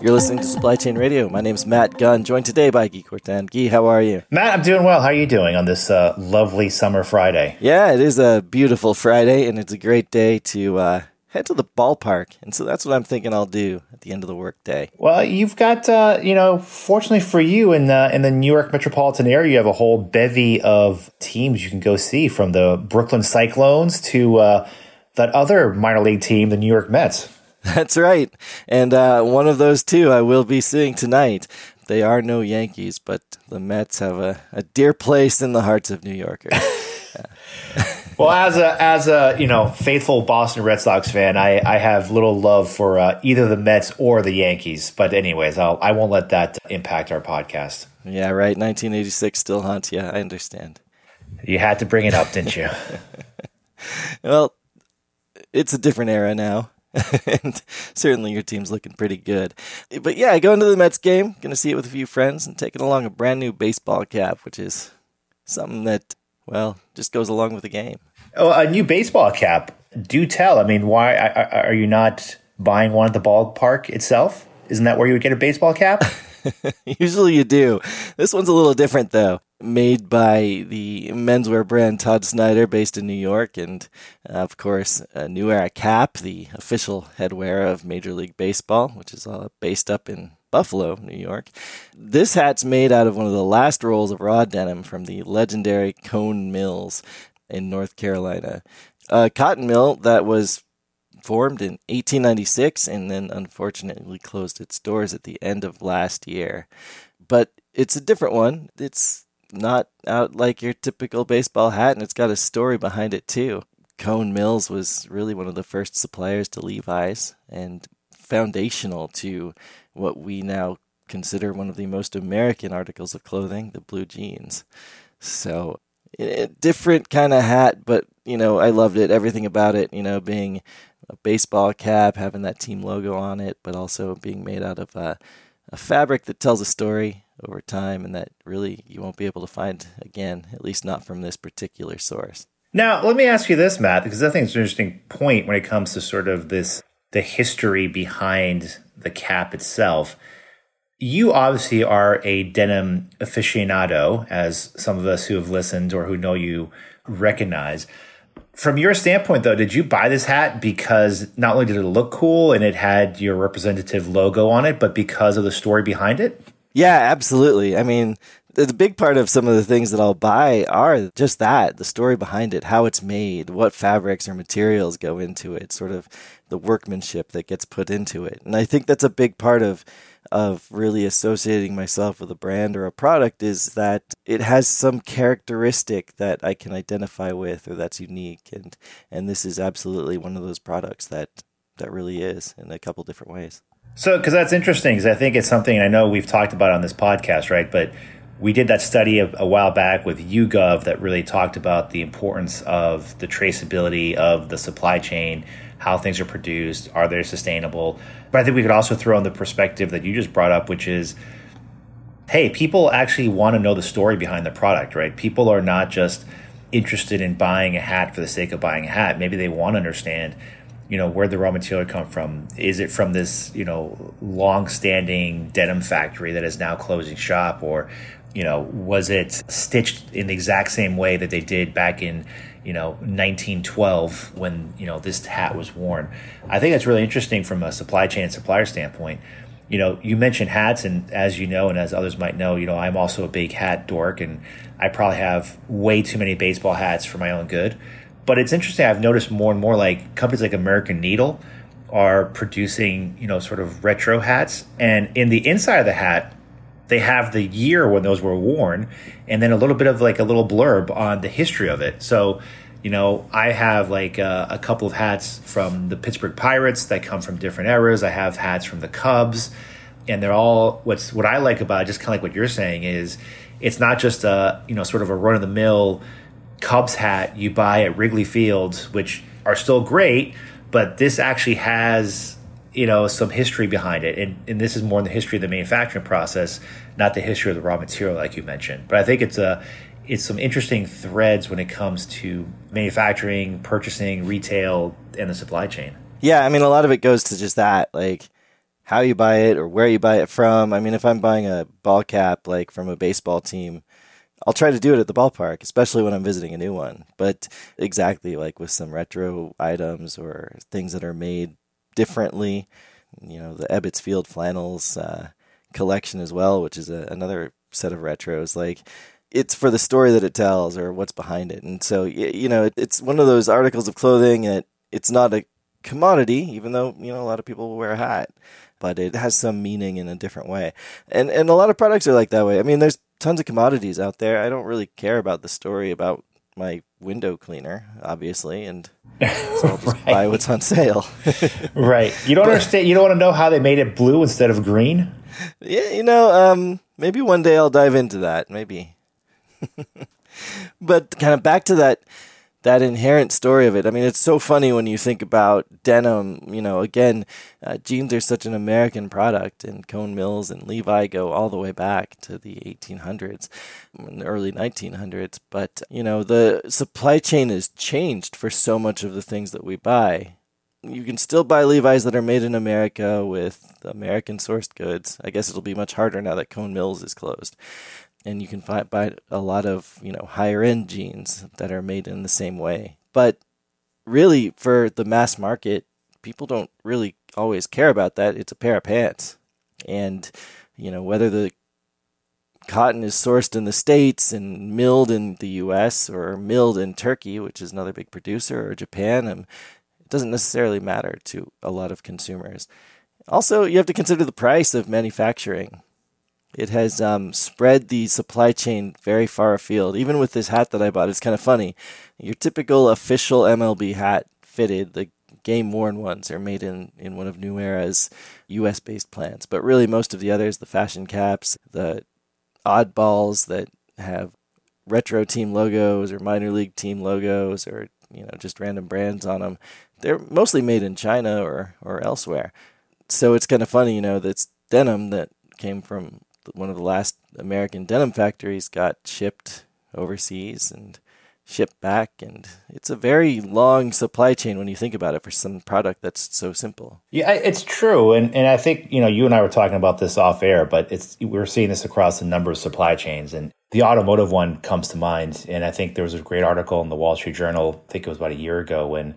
You're listening to Supply Chain Radio. My name is Matt Gunn, joined today by Guy Courtin. Guy, how are you? Matt, I'm doing well. How are you doing on this uh, lovely summer Friday? Yeah, it is a beautiful Friday, and it's a great day to uh, head to the ballpark. And so that's what I'm thinking I'll do at the end of the workday. Well, you've got, uh, you know, fortunately for you in the, in the New York metropolitan area, you have a whole bevy of teams you can go see from the Brooklyn Cyclones to uh, that other minor league team, the New York Mets. That's right. And uh, one of those two I will be seeing tonight. They are no Yankees, but the Mets have a, a dear place in the hearts of New Yorkers. well, as a as a you know faithful Boston Red Sox fan, I, I have little love for uh, either the Mets or the Yankees. But anyways, I'll I won't let that impact our podcast. Yeah, right. 1986 still haunts you. I understand. You had to bring it up, didn't you? well, it's a different era now. and certainly your team's looking pretty good. But yeah, I going to the Mets game, going to see it with a few friends and taking along a brand new baseball cap, which is something that, well, just goes along with the game. Oh, a new baseball cap. Do tell. I mean, why are you not buying one at the ballpark itself? Isn't that where you would get a baseball cap? Usually you do. This one's a little different though. Made by the menswear brand Todd Snyder, based in New York, and uh, of course, a New Era cap, the official headwear of Major League Baseball, which is uh, based up in Buffalo, New York. This hat's made out of one of the last rolls of raw denim from the legendary Cone Mills in North Carolina. A cotton mill that was formed in 1896 and then unfortunately closed its doors at the end of last year. But it's a different one. It's not out like your typical baseball hat, and it's got a story behind it too. Cone Mills was really one of the first suppliers to Levi's and foundational to what we now consider one of the most American articles of clothing, the blue jeans. So, different kind of hat, but you know, I loved it. Everything about it, you know, being a baseball cap, having that team logo on it, but also being made out of a, a fabric that tells a story over time and that really you won't be able to find again, at least not from this particular source. Now, let me ask you this, Matt, because I think it's an interesting point when it comes to sort of this the history behind the cap itself. You obviously are a denim aficionado, as some of us who have listened or who know you recognize. From your standpoint, though, did you buy this hat because not only did it look cool and it had your representative logo on it, but because of the story behind it? Yeah, absolutely. I mean, the big part of some of the things that I'll buy are just that the story behind it, how it's made, what fabrics or materials go into it, sort of the workmanship that gets put into it. And I think that's a big part of of really associating myself with a brand or a product is that it has some characteristic that I can identify with or that's unique and and this is absolutely one of those products that that really is in a couple different ways. So cuz that's interesting cuz I think it's something I know we've talked about on this podcast, right? But we did that study a, a, while back with YouGov that really talked about the importance of the traceability of the supply chain how things are produced, are they sustainable? But I think we could also throw in the perspective that you just brought up, which is hey, people actually want to know the story behind the product, right? People are not just interested in buying a hat for the sake of buying a hat. Maybe they want to understand, you know, where the raw material come from. Is it from this, you know, long-standing denim factory that is now closing shop, or, you know, was it stitched in the exact same way that they did back in you know 1912 when you know this hat was worn. I think that's really interesting from a supply chain and supplier standpoint. You know, you mentioned hats, and as you know, and as others might know, you know, I'm also a big hat dork, and I probably have way too many baseball hats for my own good. But it's interesting. I've noticed more and more like companies like American Needle are producing, you know, sort of retro hats, and in the inside of the hat, they have the year when those were worn and then a little bit of like a little blurb on the history of it. So, you know, I have like uh, a couple of hats from the Pittsburgh Pirates that come from different eras. I have hats from the Cubs, and they're all what's what I like about it, just kind of like what you're saying is it's not just a you know sort of a run of the mill Cubs hat you buy at Wrigley Fields, which are still great, but this actually has you know some history behind it and, and this is more in the history of the manufacturing process not the history of the raw material like you mentioned but i think it's a it's some interesting threads when it comes to manufacturing purchasing retail and the supply chain yeah i mean a lot of it goes to just that like how you buy it or where you buy it from. I mean, if I'm buying a ball cap like from a baseball team, I'll try to do it at the ballpark, especially when I'm visiting a new one. But exactly like with some retro items or things that are made differently, you know, the Ebbets Field flannels uh, collection as well, which is a, another set of retros. Like it's for the story that it tells or what's behind it. And so, you know, it's one of those articles of clothing that it's not a commodity, even though, you know, a lot of people wear a hat but it has some meaning in a different way. And and a lot of products are like that way. I mean, there's tons of commodities out there. I don't really care about the story about my window cleaner, obviously, and so I'll just right. buy what's on sale. right. You don't but, understand. You don't want to know how they made it blue instead of green. Yeah, you know, um, maybe one day I'll dive into that. Maybe. but kind of back to that that inherent story of it. I mean, it's so funny when you think about denim. You know, again, uh, jeans are such an American product, and Cone Mills and Levi go all the way back to the 1800s, the early 1900s. But you know, the supply chain has changed for so much of the things that we buy. You can still buy Levi's that are made in America with American sourced goods. I guess it'll be much harder now that Cone Mills is closed and you can find buy a lot of you know higher end jeans that are made in the same way. But really, for the mass market, people don't really always care about that. It's a pair of pants, and you know whether the cotton is sourced in the states and milled in the U.S. or milled in Turkey, which is another big producer, or Japan, and it doesn't necessarily matter to a lot of consumers. Also, you have to consider the price of manufacturing it has um, spread the supply chain very far afield. Even with this hat that I bought, it's kind of funny. Your typical official MLB hat fitted, the game worn ones, are made in, in one of New Era's US based plants. But really, most of the others, the fashion caps, the oddballs that have retro team logos or minor league team logos or you know just random brands on them, they're mostly made in China or, or elsewhere. So it's kind of funny, you know, that's denim that came from one of the last American denim factories got shipped overseas and shipped back and it's a very long supply chain when you think about it for some product that's so simple. Yeah it's true and and i think you know you and i were talking about this off air but it's we're seeing this across a number of supply chains and the automotive one comes to mind and i think there was a great article in the wall street journal i think it was about a year ago when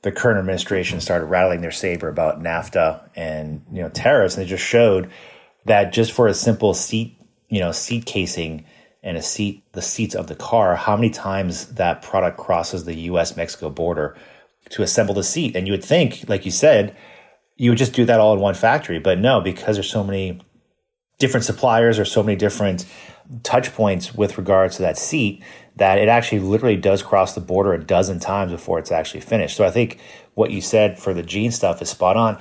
the current administration started rattling their saber about nafta and you know tariffs and they just showed that just for a simple seat, you know, seat casing and a seat, the seats of the car, how many times that product crosses the US Mexico border to assemble the seat. And you would think, like you said, you would just do that all in one factory. But no, because there's so many different suppliers or so many different touch points with regards to that seat that it actually literally does cross the border a dozen times before it's actually finished. So I think what you said for the jean stuff is spot on.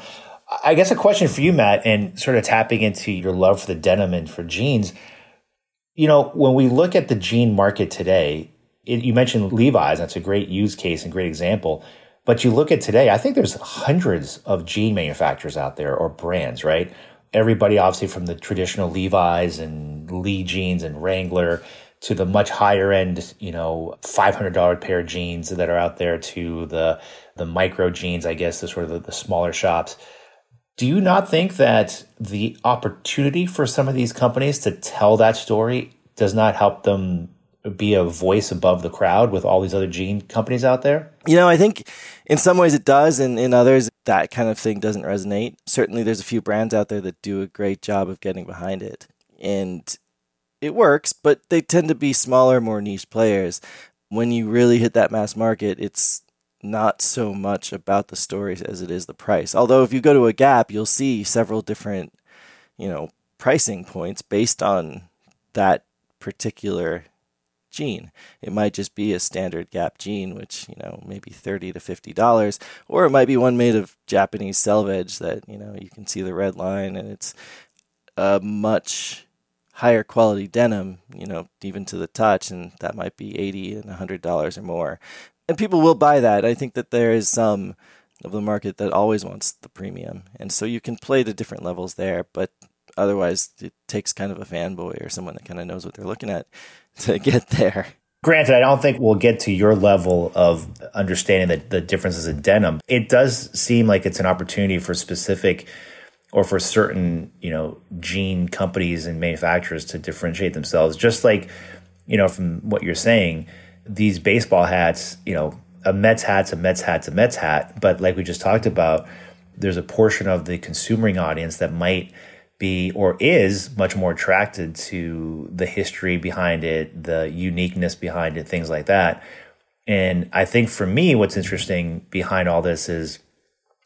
I guess a question for you, Matt, and sort of tapping into your love for the denim and for jeans. You know, when we look at the jean market today, it, you mentioned Levi's. That's a great use case and great example. But you look at today, I think there's hundreds of jean manufacturers out there or brands, right? Everybody, obviously, from the traditional Levi's and Lee jeans and Wrangler to the much higher end, you know, $500 pair of jeans that are out there to the, the micro jeans, I guess, the sort of the, the smaller shops do you not think that the opportunity for some of these companies to tell that story does not help them be a voice above the crowd with all these other jean companies out there? You know, I think in some ways it does, and in others, that kind of thing doesn't resonate. Certainly, there's a few brands out there that do a great job of getting behind it. And it works, but they tend to be smaller, more niche players. When you really hit that mass market, it's not so much about the stories as it is the price. Although if you go to a Gap, you'll see several different, you know, pricing points based on that particular jean. It might just be a standard Gap jean, which you know maybe thirty to fifty dollars, or it might be one made of Japanese selvage that you know you can see the red line and it's a much higher quality denim, you know, even to the touch, and that might be eighty and hundred dollars or more and people will buy that. I think that there is some of the market that always wants the premium, and so you can play to different levels there. But otherwise, it takes kind of a fanboy or someone that kind of knows what they're looking at to get there. Granted, I don't think we'll get to your level of understanding the, the differences in denim. It does seem like it's an opportunity for specific or for certain, you know, jean companies and manufacturers to differentiate themselves. Just like, you know, from what you're saying, these baseball hats, you know, a Mets hat's a Mets hat's a Mets hat. But like we just talked about, there's a portion of the consuming audience that might be or is much more attracted to the history behind it, the uniqueness behind it, things like that. And I think for me, what's interesting behind all this is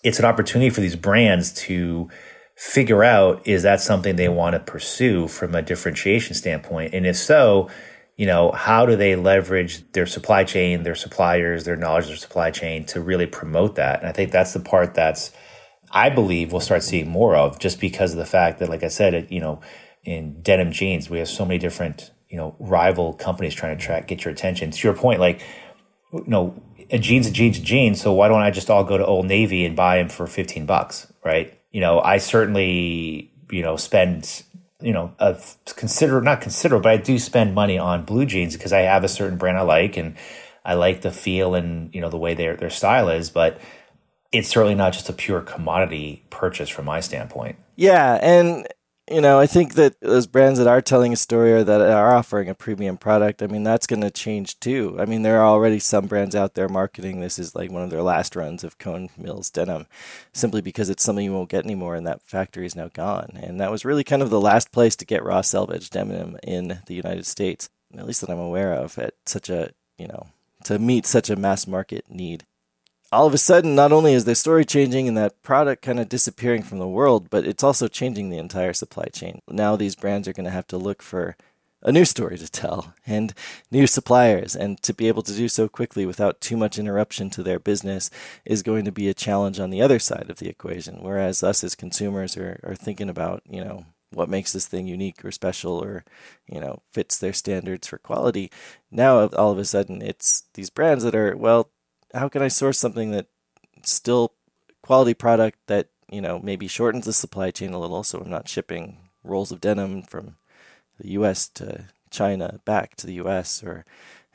it's an opportunity for these brands to figure out is that something they want to pursue from a differentiation standpoint? And if so, you know, how do they leverage their supply chain, their suppliers, their knowledge of their supply chain to really promote that? And I think that's the part that's, I believe, we'll start seeing more of just because of the fact that, like I said, it, you know, in denim jeans, we have so many different, you know, rival companies trying to track, get your attention. To your point, like, you know, a jeans, a jeans, a jeans. So why don't I just all go to Old Navy and buy them for 15 bucks, right? You know, I certainly, you know, spend you know, a consider not consider, but I do spend money on blue jeans because I have a certain brand I like and I like the feel and you know the way their their style is, but it's certainly not just a pure commodity purchase from my standpoint. Yeah, and you know, I think that those brands that are telling a story or that are offering a premium product, I mean, that's going to change too. I mean, there are already some brands out there marketing this is like one of their last runs of Cone Mills denim, simply because it's something you won't get anymore, and that factory is now gone. And that was really kind of the last place to get raw selvage denim in the United States, at least that I'm aware of, at such a you know to meet such a mass market need all of a sudden, not only is their story changing and that product kind of disappearing from the world, but it's also changing the entire supply chain. Now these brands are going to have to look for a new story to tell and new suppliers. And to be able to do so quickly without too much interruption to their business is going to be a challenge on the other side of the equation. Whereas us as consumers are, are thinking about, you know, what makes this thing unique or special or, you know, fits their standards for quality. Now all of a sudden it's these brands that are, well, how can I source something that still quality product that you know maybe shortens the supply chain a little, so I'm not shipping rolls of denim from the U.S. to China back to the U.S. or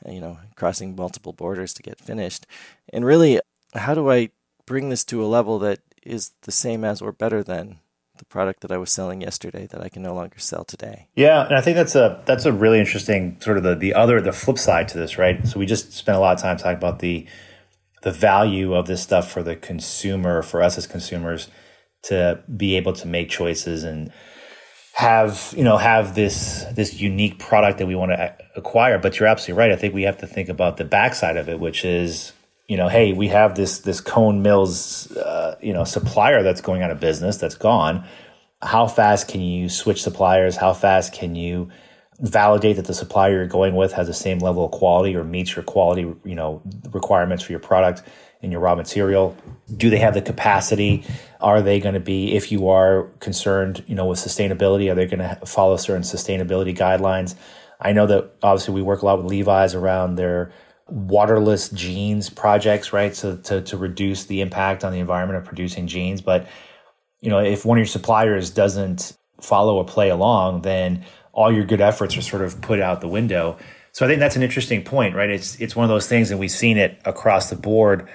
you know crossing multiple borders to get finished, and really, how do I bring this to a level that is the same as or better than the product that I was selling yesterday that I can no longer sell today. Yeah, and I think that's a that's a really interesting sort of the the other the flip side to this, right? So we just spent a lot of time talking about the the value of this stuff for the consumer, for us as consumers, to be able to make choices and have you know have this this unique product that we want to acquire. But you're absolutely right. I think we have to think about the backside of it, which is you know, hey, we have this this Cone Mills uh, you know supplier that's going out of business, that's gone. How fast can you switch suppliers? How fast can you validate that the supplier you're going with has the same level of quality or meets your quality, you know, requirements for your product and your raw material? Do they have the capacity? Are they going to be, if you are concerned, you know, with sustainability, are they going to follow certain sustainability guidelines? I know that obviously we work a lot with Levi's around their waterless jeans projects, right? So to, to reduce the impact on the environment of producing jeans. But, you know, if one of your suppliers doesn't follow or play along, then all your good efforts are sort of put out the window. So I think that's an interesting point, right? It's it's one of those things, and we've seen it across the board.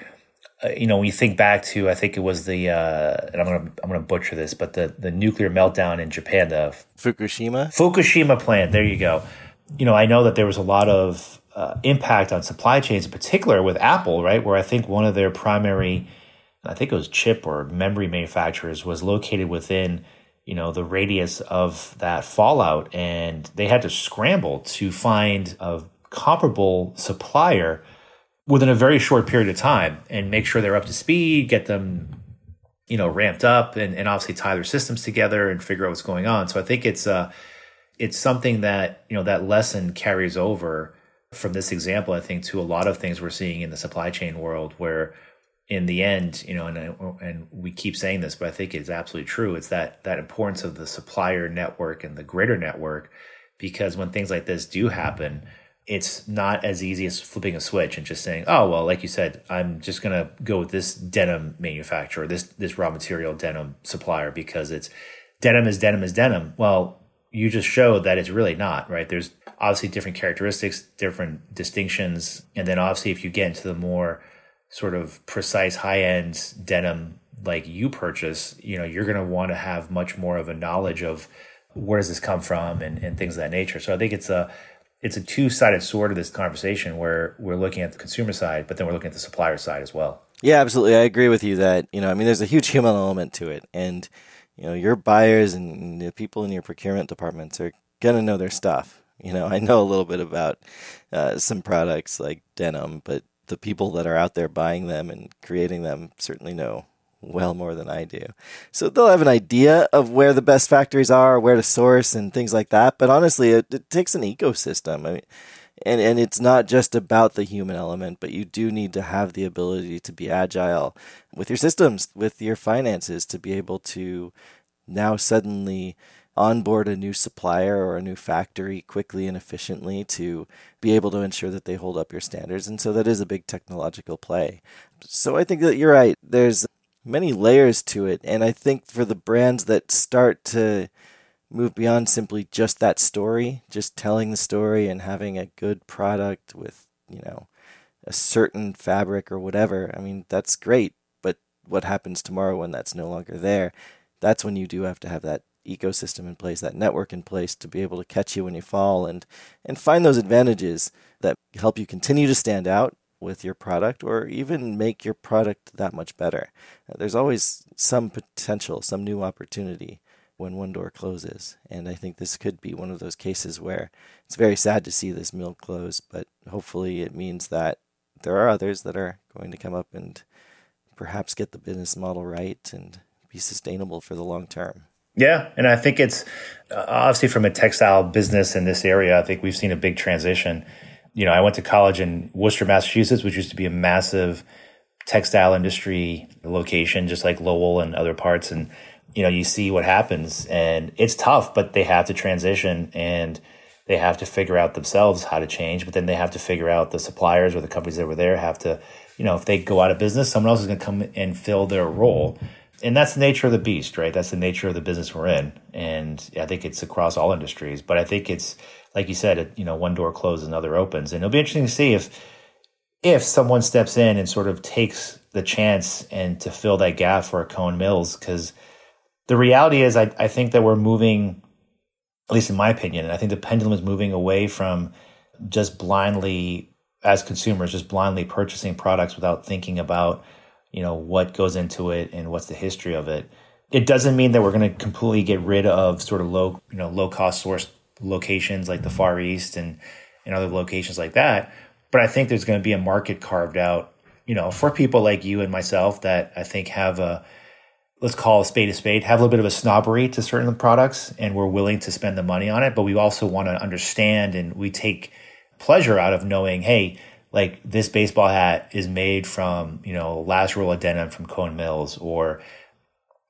Uh, you know, when you think back to, I think it was the, uh, and I'm gonna I'm gonna butcher this, but the the nuclear meltdown in Japan, the Fukushima Fukushima plant. There you go. You know, I know that there was a lot of uh, impact on supply chains, in particular with Apple, right? Where I think one of their primary, I think it was chip or memory manufacturers, was located within you know the radius of that fallout and they had to scramble to find a comparable supplier within a very short period of time and make sure they're up to speed get them you know ramped up and, and obviously tie their systems together and figure out what's going on. So i think it's uh it's something that you know that lesson carries over from this example i think to a lot of things we're seeing in the supply chain world where in the end, you know, and and we keep saying this, but I think it's absolutely true. It's that that importance of the supplier network and the greater network, because when things like this do happen, it's not as easy as flipping a switch and just saying, "Oh, well, like you said, I'm just going to go with this denim manufacturer, this this raw material denim supplier because it's denim is denim is denim." Well, you just showed that it's really not, right? There's obviously different characteristics, different distinctions, and then obviously if you get into the more sort of precise high end denim like you purchase, you know, you're going to want to have much more of a knowledge of where does this come from and, and things of that nature. So I think it's a it's a two sided sword of this conversation where we're looking at the consumer side, but then we're looking at the supplier side as well. Yeah, absolutely. I agree with you that you know, I mean, there's a huge human element to it, and you know, your buyers and the people in your procurement departments are gonna know their stuff. You know, I know a little bit about uh, some products like denim, but the people that are out there buying them and creating them certainly know well more than I do. So they'll have an idea of where the best factories are, where to source, and things like that. But honestly, it, it takes an ecosystem. I mean, and and it's not just about the human element, but you do need to have the ability to be agile with your systems, with your finances, to be able to now suddenly onboard a new supplier or a new factory quickly and efficiently to be able to ensure that they hold up your standards. And so that is a big technological play. So I think that you're right. There's many layers to it. And I think for the brands that start to move beyond simply just that story, just telling the story and having a good product with, you know, a certain fabric or whatever, I mean, that's great. But what happens tomorrow when that's no longer there? That's when you do have to have that ecosystem in place, that network in place to be able to catch you when you fall and and find those advantages that help you continue to stand out with your product or even make your product that much better. Uh, there's always some potential, some new opportunity when one door closes. And I think this could be one of those cases where it's very sad to see this mill close, but hopefully it means that there are others that are going to come up and perhaps get the business model right and be sustainable for the long term. Yeah, and I think it's uh, obviously from a textile business in this area, I think we've seen a big transition you know, I went to college in Worcester, Massachusetts, which used to be a massive textile industry location, just like Lowell and other parts. And, you know, you see what happens and it's tough, but they have to transition and they have to figure out themselves how to change, but then they have to figure out the suppliers or the companies that were there have to, you know, if they go out of business, someone else is going to come and fill their role. And that's the nature of the beast, right? That's the nature of the business we're in. And I think it's across all industries, but I think it's, like you said, you know, one door closes, another opens, and it'll be interesting to see if if someone steps in and sort of takes the chance and to fill that gap for Cone Mills, because the reality is, I, I think that we're moving, at least in my opinion, and I think the pendulum is moving away from just blindly as consumers just blindly purchasing products without thinking about you know what goes into it and what's the history of it it doesn't mean that we're going to completely get rid of sort of low you know low cost source locations like the Far East and, and other locations like that. But I think there's going to be a market carved out, you know, for people like you and myself that I think have a, let's call a spade a spade, have a little bit of a snobbery to certain products and we're willing to spend the money on it. But we also want to understand and we take pleasure out of knowing, hey, like this baseball hat is made from, you know, last roll of denim from Cone Mills or,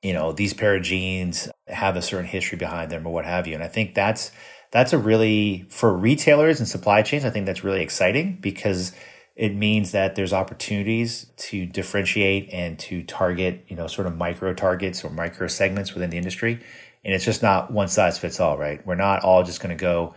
you know, these pair of jeans have a certain history behind them or what have you. And I think that's that's a really for retailers and supply chains i think that's really exciting because it means that there's opportunities to differentiate and to target you know sort of micro targets or micro segments within the industry and it's just not one size fits all right we're not all just going to go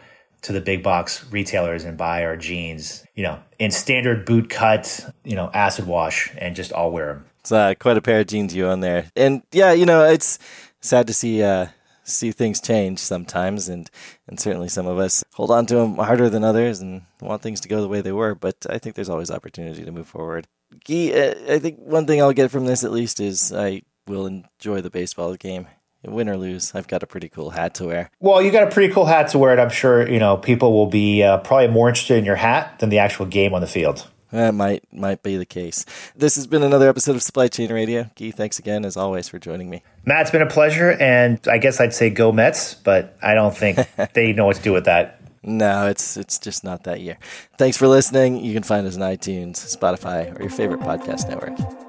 to the big box retailers and buy our jeans you know in standard boot cut you know acid wash and just all wear them it's uh, quite a pair of jeans you own there and yeah you know it's sad to see uh see things change sometimes, and and certainly some of us hold on to them harder than others and want things to go the way they were. But I think there's always opportunity to move forward. Guy, uh, I think one thing I'll get from this at least is I will enjoy the baseball game. Win or lose, I've got a pretty cool hat to wear. Well, you got a pretty cool hat to wear, and I'm sure you know people will be uh, probably more interested in your hat than the actual game on the field. That might might be the case. This has been another episode of Supply Chain Radio. Guy, thanks again as always for joining me. Matt, it's been a pleasure, and I guess I'd say go Mets, but I don't think they know what to do with that. No, it's it's just not that year. Thanks for listening. You can find us on iTunes, Spotify, or your favorite podcast network.